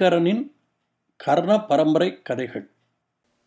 ஐங்கரனின் கர்ண பரம்பரை கதைகள்.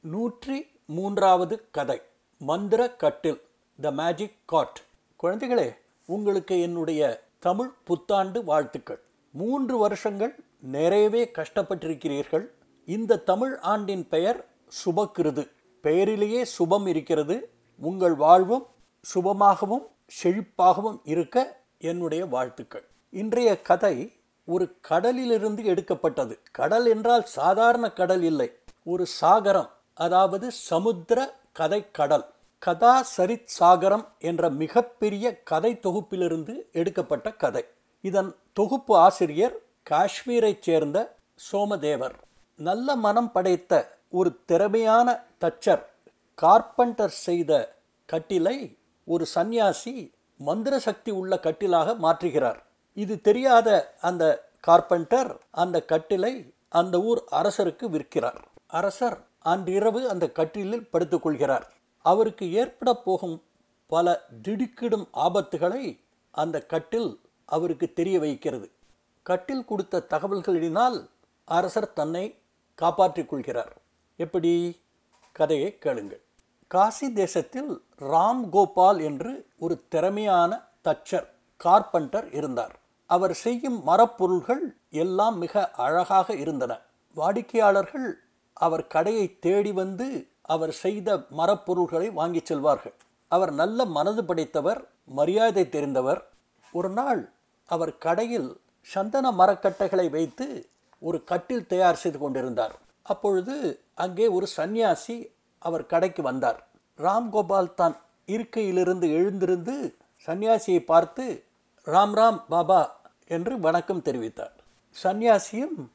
நூற்றி மூன்றாவது கதை மந்திர கட்டில் த மேஜிக் காட் குழந்தைகளே உங்களுக்கு என்னுடைய தமிழ் புத்தாண்டு வாழ்த்துக்கள். மூன்று வருஷங்கள் நிறையவே கஷ்டப்பட்டிருக்கிறீர்கள். இந்த தமிழ் ஆண்டின் பெயர் சுபக்கிருது பெயரிலேயே சுபம் இருக்கிறது. உங்கள் வாழ்வும் சுபமாகவும் செழிப்பாகவும் இருக்க என்னுடைய வாழ்த்துக்கள். இன்றைய கதை ஒரு கடலிலிருந்து எடுக்கப்பட்டது. கடல் என்றால் சாதாரண கடல் இல்லை. ஒரு சாகரம் அதாவது சமுத்திர கதை கடல் கதா சரித் சாகரம் என்ற மிகப்பெரிய கதை தொகுப்பிலிருந்து எடுக்கப்பட்ட கதை. இதன் தொகுப்பு ஆசிரியர் காஷ்மீரைச் சேர்ந்த சோமதேவர். நல்ல மனம் படைத்த ஒரு திறமையான தச்சர் கார்பெண்டர் செய்த கட்டிலை ஒரு சந்நியாசி மந்திர சக்தி உள்ள கட்டிலாக மாற்றுகிறார். இது தெரியாத அந்த கார்பெண்டர் அந்த கட்டிலை அந்த ஊர் அரசருக்கு விற்கிறார். அரசர் அன்றிரவு அந்த கட்டிலில் படுத்துக்கொள்கிறார். அவருக்கு ஏற்பட போகும் பல திடுக்கிடும் ஆபத்துகளை அந்த கட்டில் அவருக்கு தெரிய வைக்கிறது. கட்டில் கொடுத்த தகவல்களினால் அரசர் தன்னை காப்பாற்றிக் கொள்கிறார். எப்படி? கதையை கேளுங்கள். காசி தேசத்தில் ராம் கோபால் என்று ஒரு திறமையான தச்சர் கார்பெண்டர் இருந்தார். அவர் செய்யும் மரப்பொருள்கள் எல்லாம் மிக அழகாக இருந்தன. வாடிக்கையாளர்கள் அவர் கடையை தேடி வந்து அவர் செய்த மரப்பொருள்களை வாங்கிச் செல்வார்கள். அவர் நல்ல மனது படைத்தவர் மரியாதை தெரிந்தவர். ஒரு நாள் அவர் கடையில் சந்தன மரக்கட்டைகளை வைத்து ஒரு கட்டில் தயார் செய்து கொண்டிருந்தார். அப்பொழுது அங்கே ஒரு சந்நியாசி அவர் கடைக்கு வந்தார். ராம்கோபால் தான் இருக்கையிலிருந்து எழுந்திருந்து சந்நியாசியை பார்த்து ராம் ராம் பாபா என்று வணக்கம் தெரிவித்தார். சந்நியாசியும்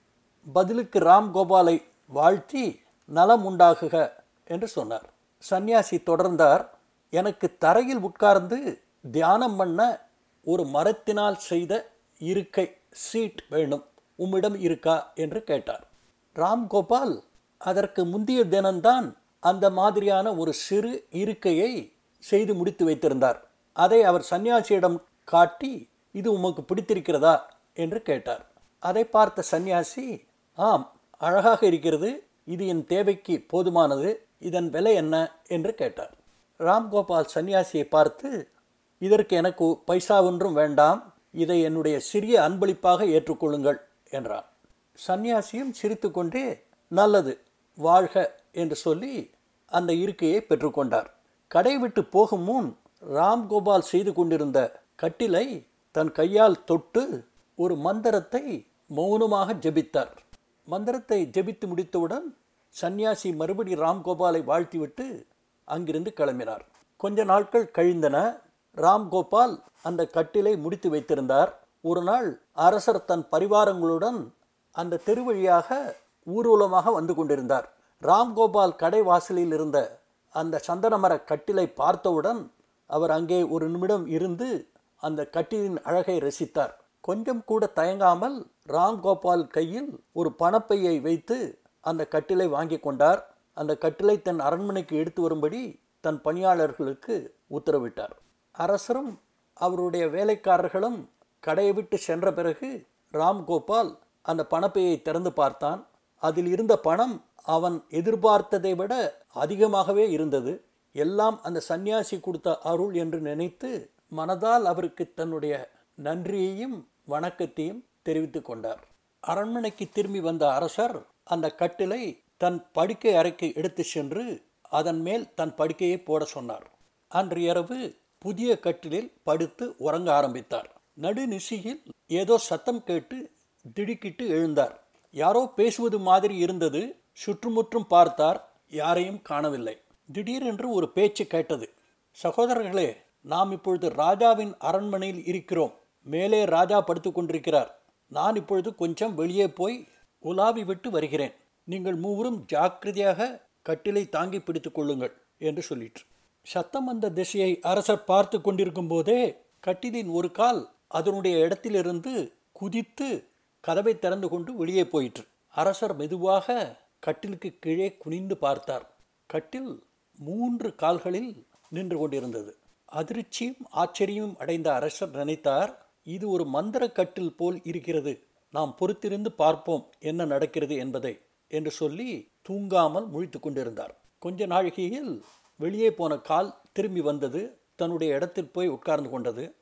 பதிலுக்கு ராம் கோபாலை வாழ்த்தி நலம் உண்டாகுக என்று சொன்னார். சந்நியாசி தொடர்ந்தார். எனக்கு தரையில் உட்கார்ந்து தியானம் பண்ண ஒரு மரத்தினால் செய்த இருக்கை சீட் வேணும் உம்மிடம் இருக்கா என்று கேட்டார். ராம்கோபால் அதற்கு முந்தைய தினம்தான் அந்த மாதிரியான ஒரு சிறு இருக்கையை செய்து முடித்து வைத்திருந்தார். அதை அவர் சன்னியாசியிடம் காட்டி இது உமக்கு பிடித்திருக்கிறதா? என்று கேட்டார். அதை பார்த்த சந்நியாசி ஆம் அழகாக இருக்கிறது. இது என் தேவைக்கு போதுமானது. இதன் விலை என்ன? என்று கேட்டார். ராம்கோபால் சன்னியாசியை பார்த்து இதற்கு எனக்கு பைசா ஒன்றும் வேண்டாம். இதை என்னுடைய சிறிய அன்பளிப்பாக ஏற்றுக்கொள்ளுங்கள் என்றார் சந்நியாசியும் சிரித்துக்கொண்டே நல்லது வாழ்க என்று சொல்லி அந்த இருக்கையை பெற்றுக்கொண்டார் கடை விட்டு போகும் முன் ராம்கோபால் செய்து கொண்டிருந்த கட்டிலை தன் கையால் தொட்டு ஒரு மந்திரத்தை மௌனமாக ஜெபித்தார். மந்திரத்தை ஜெபித்து முடித்தவுடன் சந்நியாசி மறுபடி ராம்கோபாலை வாழ்த்திவிட்டு அங்கிருந்து கிளம்பினார். கொஞ்ச நாட்கள் கழிந்தன ராம்கோபால் அந்த கட்டிலை முடித்து வைத்திருந்தார். ஒரு நாள் அரசர் தன் பரிவாரங்களுடன் அந்த தெருவழியாக ஊர்வலமாக வந்து கொண்டிருந்தார். ராம்கோபால் கடை வாசலில் இருந்த அந்த சந்தனமர கட்டிலை பார்த்தவுடன் அவர் அங்கே ஒரு நிமிடம் இருந்து அந்த கட்டிலின் அழகை ரசித்தார். கொஞ்சம் கூட தயங்காமல் ராம்கோபால் கையில் ஒரு பணப்பையை வைத்து அந்த கட்டிலை வாங்கி கொண்டார். அந்த கட்டிலை தன் அரண்மனைக்கு எடுத்து வரும்படி தன் பணியாளர்களுக்கு உத்தரவிட்டார். அரசரும் அவருடைய வேலைக்காரர்களும் கடையை விட்டு சென்ற பிறகு ராம்கோபால் அந்த பணப்பையை திறந்து பார்த்தான். அதில் இருந்த பணம் அவன் எதிர்பார்த்ததை விட அதிகமாகவே இருந்தது. எல்லாம் அந்த சந்நியாசி கொடுத்த அருள் என்று நினைத்து மனதால் அவருக்கு தன்னுடைய நன்றியையும் வணக்கத்தையும் தெரிவித்து கொண்டார். அரண்மனைக்கு திரும்பி வந்த அரசர் அந்த கட்டிலை தன் படுக்கை அறைக்கு எடுத்து சென்று அதன் மேல் தன் படுக்கையை போட சொன்னார். அன்று இரவு புதிய கட்டிலில் படுத்து உறங்க ஆரம்பித்தார். நடுநிசியில் ஏதோ சத்தம் கேட்டு திடுக்கிட்டு எழுந்தார். யாரோ பேசுவது மாதிரி இருந்தது. சுற்றுமுற்றும் பார்த்தார். யாரையும் காணவில்லை. திடீரென்று ஒரு பேச்சு கேட்டது. சகோதரர்களே நாம் இப்பொழுது ராஜாவின் அரண்மனையில் இருக்கிறோம். மேலே ராஜா படுத்து கொண்டிருக்கிறார். நான் இப்பொழுது கொஞ்சம் வெளியே போய் உலாவி விட்டு வருகிறேன். நீங்கள் மூவரும் ஜாக்கிரதையாக கட்டிலை தாங்கி பிடித்து கொள்ளுங்கள் என்று சொல்லிற்று. சத்தம் வந்த திசையை அரசர் பார்த்து கொண்டிருக்கும் போதே கட்டிலின் ஒரு கால் அதனுடைய இடத்திலிருந்து குதித்து கதவை திறந்து கொண்டு வெளியே போயிற்று. அரசர் மெதுவாக கட்டிலுக்கு கீழே குனிந்து பார்த்தார். கட்டில் மூன்று கால்களில் நின்று கொண்டிருந்தது. அதிர்ச்சியும் ஆச்சரியமும் அடைந்த அரசர் நினைத்தார் இது ஒரு மந்திர கட்டில் போல் இருக்கிறது. நாம் பொறுத்திருந்து பார்ப்போம் என்ன நடக்கிறது என்பதை என்று சொல்லி தூங்காமல் முழித்து கொண்டிருந்தார். கொஞ்ச நாழிகையில் வெளியே போன கால் திரும்பி வந்தது. தன்னுடைய இடத்தில் போய் உட்கார்ந்து கொண்டது.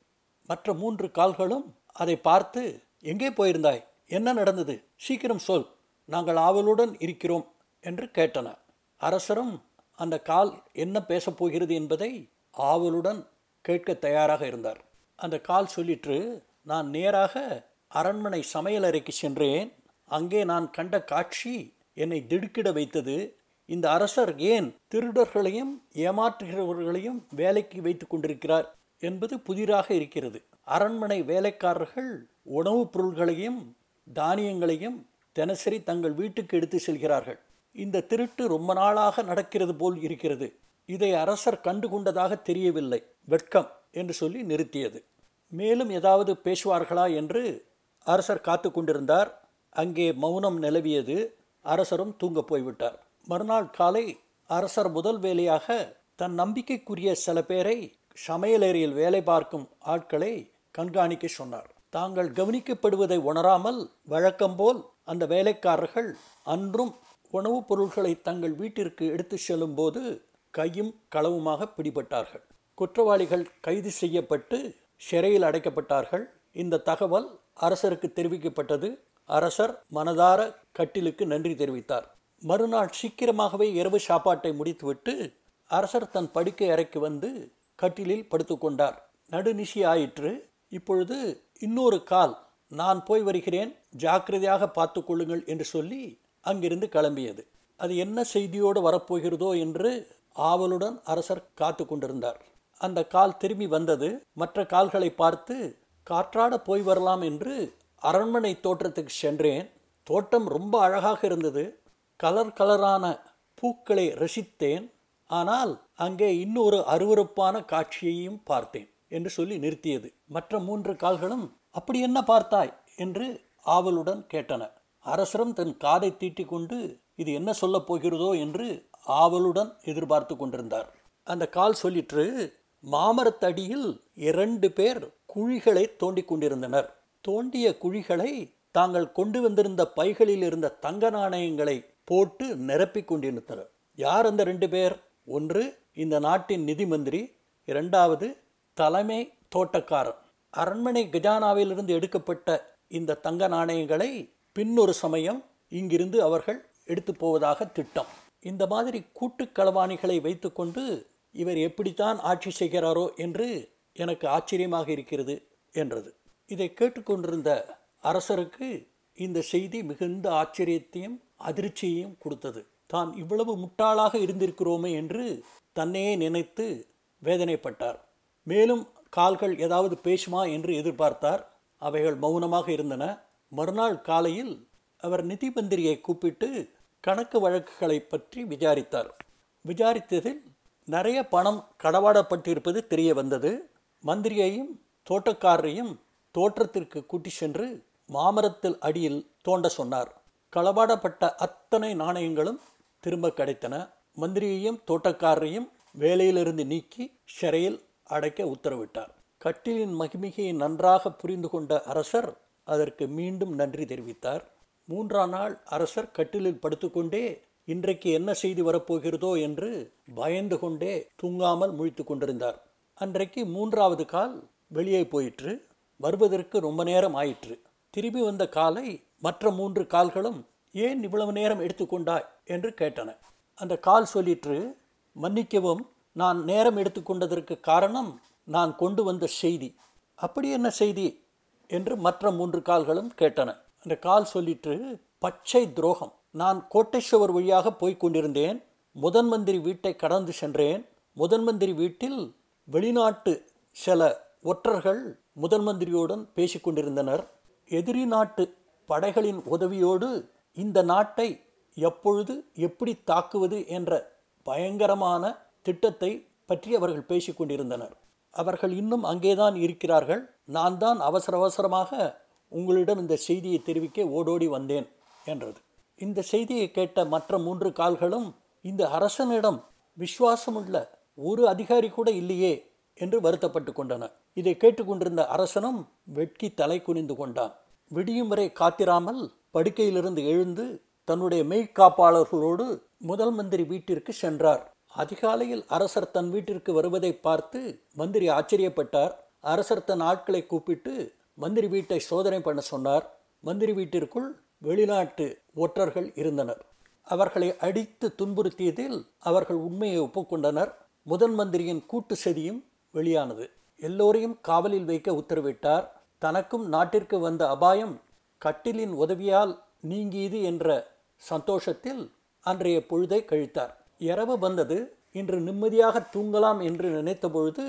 மற்ற மூன்று கால்களும் அதை பார்த்து எங்கே போயிருந்தாய்? என்ன நடந்தது? சீக்கிரம் சொல். நாங்கள் ஆவலுடன் இருக்கிறோம் என்று கேட்டன. அரசரும் அந்த கால் என்ன பேசப் போகிறது என்பதை ஆவலுடன் கேட்க தயாராக இருந்தார். அந்த கால் சொல்லிற்று நான் நேராக அரண்மனை சமையலறைக்கு சென்றேன். அங்கே நான் கண்ட காட்சி என்னை திடுக்கிட வைத்தது. இந்த அரசர் ஏன் திருடர்களையும் ஏமாற்றுகிறவர்களையும் வேலைக்கு வைத்து கொண்டிருக்கிறார்? என்பது புதிராக இருக்கிறது. அரண்மனை வேலைக்காரர்கள் உணவுப் பொருள்களையும் தானியங்களையும் தினசரி தங்கள் வீட்டுக்கு எடுத்து செல்கிறார்கள். இந்த திருட்டு ரொம்ப நாளாக நடக்கிறது போல் இருக்கிறது. இதை அரசர் கண்டு கொண்டதாக தெரியவில்லை. வெட்கம் என்று சொல்லி நிறுத்தியது. மேலும் ஏதாவது பேசுவார்களா என்று அரசர் காத்து கொண்டிருந்தார். அங்கே மௌனம் நிலவியது. அரசரும் தூங்கப் போய்விட்டார். மறுநாள் காலை அரசர் முதல் வேலையாக தன் நம்பிக்கைக்குரிய சில பேரை சமையலறையில் வேலை பார்க்கும் ஆட்களை கண்காணிக்க சொன்னார். தாங்கள் கவனிக்கப்படுவதை உணராமல் வழக்கம்போல் அந்த வேலைக்காரர்கள் அன்றும் உணவுப் பொருட்களை தங்கள் வீட்டிற்கு எடுத்து செல்லும்போது கையும் களவுமாக பிடிபட்டார்கள். குற்றவாளிகள் கைது செய்யப்பட்டு சிறையில் அடைக்கப்பட்டார்கள். இந்த தகவல் அரசருக்கு தெரிவிக்கப்பட்டது. அரசர் மனதார கட்டிலுக்கு நன்றி தெரிவித்தார். மறுநாள் சீக்கிரமாகவே இரவு சாப்பாட்டை முடித்துவிட்டு அரசர் தன் படுக்கை அறைக்கு வந்து கட்டிலில் படுத்துக்கொண்டார் நடுநிசி ஆயிற்று. இப்பொழுது இன்னொரு கால் நான் போய் வருகிறேன். ஜாக்கிரதையாக பார்த்து கொள்ளுங்கள் என்று சொல்லி அங்கிருந்து கிளம்பியது. அது என்ன செய்தியோடு வரப்போகிறதோ என்று ஆவலுடன் அரசர் காத்து கொண்டிருந்தார். அந்த கால் திரும்பி வந்தது. மற்ற கால்களை பார்த்து காற்றாட போய் வரலாம் என்று அரண்மனை தோற்றத்துக்கு சென்றேன். தோட்டம் ரொம்ப அழகாக இருந்தது. கலர் கலரான பூக்களை ரசித்தேன். ஆனால் அங்கே இன்னொரு அருவருப்பான காட்சியையும் பார்த்தேன் என்று சொல்லி நிறுத்தியது. மற்ற மூன்று கால்களும் அப்படி என்ன பார்த்தாய்? என்று ஆவலுடன் கேட்டன. அரசரும் தன் காதை தீட்டிக்கொண்டு இது என்ன சொல்லப் போகிறதோ? என்று ஆவலுடன் எதிர்பார்த்து கொண்டிருந்தார். அந்த கால் சொல்லிற்று மாமரத்தடியில் இரண்டு பேர் குழிகளை தோண்டிக் கொண்டிருந்தனர். தோண்டிய குழிகளை தாங்கள் கொண்டு வந்திருந்த பைகளில் இருந்த தங்க நாணயங்களை போட்டு நிரப்பிக் கொண்டிருந்தனர். யார் அந்த ரெண்டு பேர்? ஒன்று இந்த நாட்டின் நிதி மந்திரி. இரண்டாவது தலைமை தோட்டக்காரர். அரண்மனை கஜானாவிலிருந்து எடுக்கப்பட்ட இந்த தங்க நாணயங்களை பின்னொரு சமயம் இங்கிருந்து அவர்கள் எடுத்து போவதாக திட்டம். இந்த மாதிரி கூட்டுக்களவாணிகளை வைத்துக்கொண்டு இவர் எப்படித்தான் ஆட்சி செய்கிறாரோ என்று எனக்கு ஆச்சரியமாக இருக்கிறது என்றது. இதை கேட்டுக்கொண்டிருந்த அரசருக்கு இந்த செய்தி மிகுந்த ஆச்சரியத்தையும் அதிர்ச்சியையும் கொடுத்தது. தான் இவ்வளவு முட்டாளாக இருந்திருக்கிறோமே என்று தன்னையே நினைத்து வேதனைப்பட்டார். மேலும் கால்கள் ஏதாவது பேசுமா என்று எதிர்பார்த்தார். அவைகள் மௌனமாக இருந்தன. மறுநாள் காலையில் அவர் நிதி மந்திரியை கூப்பிட்டு கணக்கு வழக்குகளை பற்றி விசாரித்தார். விசாரித்ததில் நிறைய பணம் கடவாடப்பட்டிருப்பது தெரிய வந்தது. மந்திரியையும் தோட்டக்காரரையும் தோற்றத்திற்கு கூட்டி சென்று மாமரத்தில் அடியில் தோண்ட சொன்னார். களவாடப்பட்ட அத்தனை நாணயங்களும் திரும்ப கிடைத்தன. மந்திரியையும் தோட்டக்காரரையும் வேலையிலிருந்து நீக்கி சிறையில் அடைக்க உத்தரவிட்டார். கட்டிலின் மகிமிகையை நன்றாக புரிந்து கொண்ட அரசர் அதற்கு மீண்டும் நன்றி தெரிவித்தார். மூன்றாம் நாள் அரசர் கட்டிலில் படுத்துக்கொண்டே இன்றைக்கு என்ன செய்தி வரப்போகிறதோ என்று பயந்து கொண்டே தூங்காமல் முழித்து கொண்டிருந்தார். அன்றைக்கு மூன்றாவது கால் வெளியே போயிற்று. வருவதற்கு ரொம்ப நேரம் ஆயிற்று. திரும்பி வந்த காலை மற்ற மூன்று கால்களும் ஏன் இவ்வளவு நேரம் எடுத்துக்கொண்டாய் என்று கேட்டன. அந்த கால் சொல்லிற்று மன்னிக்கவும் நான் நேரம் எடுத்துக்கொண்டதற்கு காரணம் நான் கொண்டு வந்த செய்தி. அப்படி என்ன செய்தி? என்று மற்ற மூன்று கால்களும் கேட்டன. அந்த கால் சொல்லிற்று பச்சை துரோகம். நான் கோட்டேஸ்வர் வழியாக போய்க் கொண்டிருந்தேன். முதன் மந்திரி வீட்டை கடந்து சென்றேன். முதன் மந்திரி வீட்டில் வெளிநாட்டு சில ஒற்றர்கள் முதன் மந்திரியுடன் பேசிக்கொண்டிருந்தனர் எதிரி நாட்டு படைகளின் உதவியோடு இந்த நாட்டை எப்பொழுது எப்படி தாக்குவது என்ற பயங்கரமான திட்டத்தை பற்றி அவர்கள் பேசிக்கொண்டிருந்தனர் அவர்கள் இன்னும் அங்கேதான் இருக்கிறார்கள். நான் தான் அவசர அவசரமாக உங்களிடம் இந்த செய்தியை தெரிவிக்க ஓடோடி வந்தேன் என்றது. இந்த செய்தியை கேட்ட மற்ற மூன்று கால்களும் இந்த அரசனிடம் விசுவாசமுள்ள ஒரு அதிகாரி கூட இல்லையே என்று வருத்தப்பட்டு கொண்டன. இதை கேட்டுக்கொண்டிருந்த அரசனும் வெட்கி தலை குனிந்து கொண்டான். விடியும் வரை காத்திராமல் படுக்கையிலிருந்து எழுந்து தன்னுடைய மெய்க்காப்பாளர்களோடு முதல் மந்திரி வீட்டிற்கு சென்றார். அதிகாலையில் அரசர் தன் வீட்டிற்கு வருவதை பார்த்து மந்திரி ஆச்சரியப்பட்டார். அரசர் தன் ஆட்களை கூப்பிட்டு மந்திரி வீட்டை சோதனை பண்ண சொன்னார். மந்திரி வீட்டிற்குள் வெளிநாட்டு ஒற்றர்கள் இருந்தனர். அவர்களை அடித்து துன்புறுத்தியதில் அவர்கள் உண்மையை ஒப்புக்கொண்டனர். முதன் மந்திரியின் கூட்டு செதியும் வெளியானது. எல்லோரையும் காவலில் வைக்க உத்தரவிட்டார். தனக்கும் நாட்டிற்கு வந்த அபாயம் கட்டிலின் உதவியால் நீங்கியது என்ற சந்தோஷத்தில் அன்றைய பொழுதை கழித்தார். இரவு வந்தது. இன்று நிம்மதியாக தூங்கலாம் என்று நினைத்த பொழுது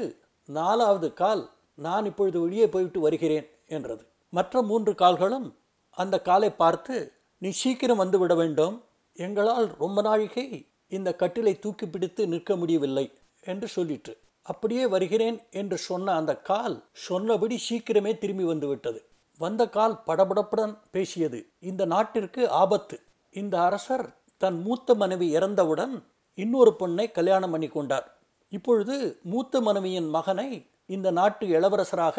நாலாவது கால் நான் இப்பொழுது வெளியே போய்விட்டு வருகிறேன். என்றது. மற்ற மூன்று கால்களும் அந்த காலை பார்த்து நீ சீக்கிரம் வந்து விட வேண்டும். எங்களால் ரொம்ப நாழிகை இந்த கட்டிலை தூக்கி பிடித்து நிற்க முடியவில்லை என்று சொல்லிற்று. அப்படியே வருகிறேன் என்று சொன்ன அந்த கால் சொன்னபடி சீக்கிரமே திரும்பி வந்துவிட்டது வந்த கால் படபடப்புடன் பேசியது. இந்த நாட்டிற்கு ஆபத்து. இந்த அரசர் தன் மூத்த மனைவி இறந்தவுடன் இன்னொரு பொண்ணை கல்யாணம் பண்ணி கொண்டார். இப்பொழுது மூத்த மனைவியின் மகனை இந்த நாட்டு இளவரசராக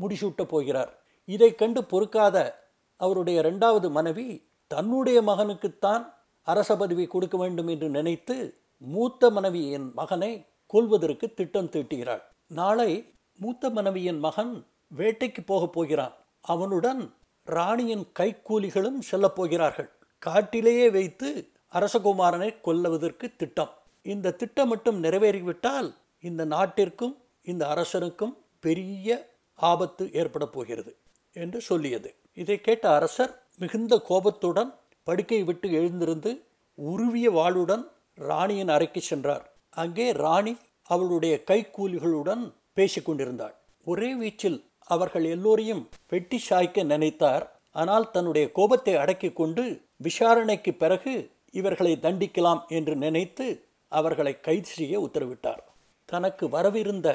முடிசூட்டப் போகிறார். இதை கண்டு பொறுக்காத அவருடைய இரண்டாவது மனைவி தன்னுடைய மகனுக்குத்தான் அரச பதவி கொடுக்க வேண்டும் என்று நினைத்து மூத்த மனைவியின் மகனை கொல்வதற்கு திட்டம் தீட்டுகிறாள். நாளை மூத்த மனைவியின் மகன் வேட்டைக்கு போகப் போகிறான். அவனுடன் ராணியின் கைக்கூலிகளும் செல்லப் போகிறார்கள். காட்டிலேயே வைத்து அரசகுமாரனை கொல்லுவதற்கு திட்டம். இந்த திட்டம் மட்டும் நிறைவேறிவிட்டால் இந்த நாட்டிற்கும் இந்த அரசனுக்கும் பெரிய ஆபத்து ஏற்பட போகிறது என்று சொல்லியது. இதை கேட்ட அரசர் மிகுந்த கோபத்துடன் படுக்கை விட்டு எழுந்திருந்து உருவிய வாளுடன் ராணியின் அறைக்கு சென்றார். அங்கே ராணி அவளுடைய கைக்கூலிகளுடன் பேசிக்கொண்டிருந்தாள் ஒரே வீச்சில் அவர்கள் எல்லோரையும் வெட்டி சாய்க்க நினைத்தார். ஆனால் தன்னுடைய கோபத்தை அடக்கிக் கொண்டு விசாரணைக்கு பிறகு இவர்களை தண்டிக்கலாம் என்று நினைத்து அவர்களை கைது செய்ய உத்தரவிட்டார். தனக்கு வரவிருந்த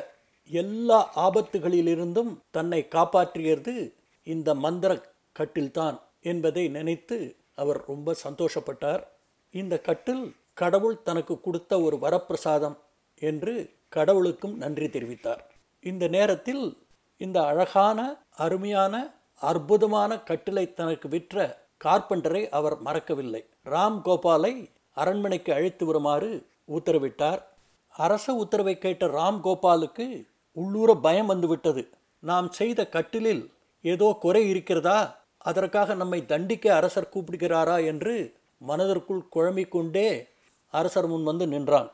எல்லா ஆபத்துகளிலிருந்தும் தன்னை காப்பாற்றியது இந்த மந்திர கட்டில்தான் என்பதை நினைத்து அவர் ரொம்ப சந்தோஷப்பட்டார். இந்த கட்டில் கடவுள் தனக்கு கொடுத்த ஒரு வரப்பிரசாதம் என்று கடவுளுக்கும் நன்றி தெரிவித்தார். இந்த நேரத்தில் இந்த அழகான அருமையான அற்புதமான கட்டிலை தனக்கு விற்ற கார்பெண்டரை அவர் மறக்கவில்லை. ராம் கோபாலை அரண்மனைக்கு அழைத்து வருமாறு உத்தரவிட்டார். அரச உத்தரவை கேட்ட ராம் கோபாலுக்கு உள்ளூர பயம் வந்துவிட்டது. நாம் செய்த கட்டிலில் ஏதோ குறை இருக்கிறதா? அதற்காக நம்மை தண்டிக்க அரசர் கூப்பிடுகிறாரா என்று மனதிற்குள் குழம்பிக்கொண்டே அரசர் முன் வந்து நின்றான்.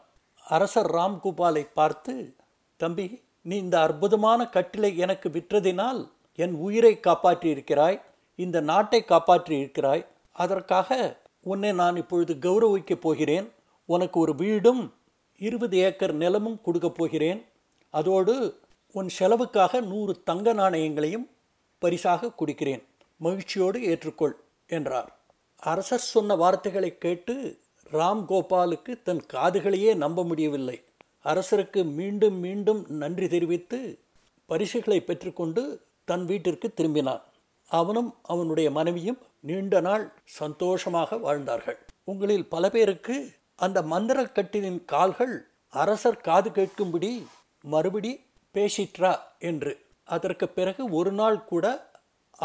அரசர் ராம்கோபாலை பார்த்து தம்பி நீ இந்த அற்புதமான கட்டிலை எனக்கு விற்றதினால் என் உயிரை காப்பாற்றியிருக்கிறாய். இந்த நாட்டை காப்பாற்றி இருக்கிறாய் அதற்காக உன்னை நான் இப்பொழுது கௌரவிக்கப் போகிறேன். உனக்கு ஒரு வீடும் இருபது ஏக்கர் நிலமும் கொடுக்கப் போகிறேன். அதோடு உன் செலவுக்காக நூறு தங்க நாணயங்களையும் பரிசாக கொடுக்கிறேன். மகிழ்ச்சியோடு ஏற்றுக்கொள் என்றார். அரசர் சொன்ன வார்த்தைகளை கேட்டு ராம் கோபாலுக்கு தன் காதுகளையே நம்ப முடியவில்லை. அரசருக்கு மீண்டும் மீண்டும் நன்றி தெரிவித்து பரிசுகளை பெற்றுக்கொண்டு தன் வீட்டிற்கு திரும்பினான். அவனும் அவனுடைய மனைவியும் நீண்ட நாள் சந்தோஷமாக வாழ்ந்தார்கள். உங்களில் பல பேருக்கு அந்த மந்திரக்கட்டிலின் கால்கள் அரசர் காது கேட்கும்படி மறுபடி பேசிற்றா என்று. அதற்கு பிறகு ஒரு நாள் கூட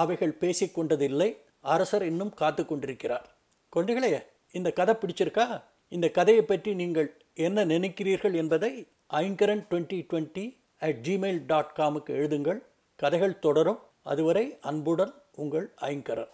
அவைகள் பேசிக்கொண்டதில்லை அரசர் இன்னும் காத்து கொண்டிருக்கிறார். கொண்டுகளே இந்த கதை பிடிச்சிருக்கா? இந்த கதையை பற்றி நீங்கள் என்ன நினைக்கிறீர்கள் என்பதை Aingaran twenty twenty at Gmail dot காமுக்கு எழுதுங்கள். கதைகள் தொடரும். அதுவரை அன்புடன் உங்கள் ஐங்கரன்.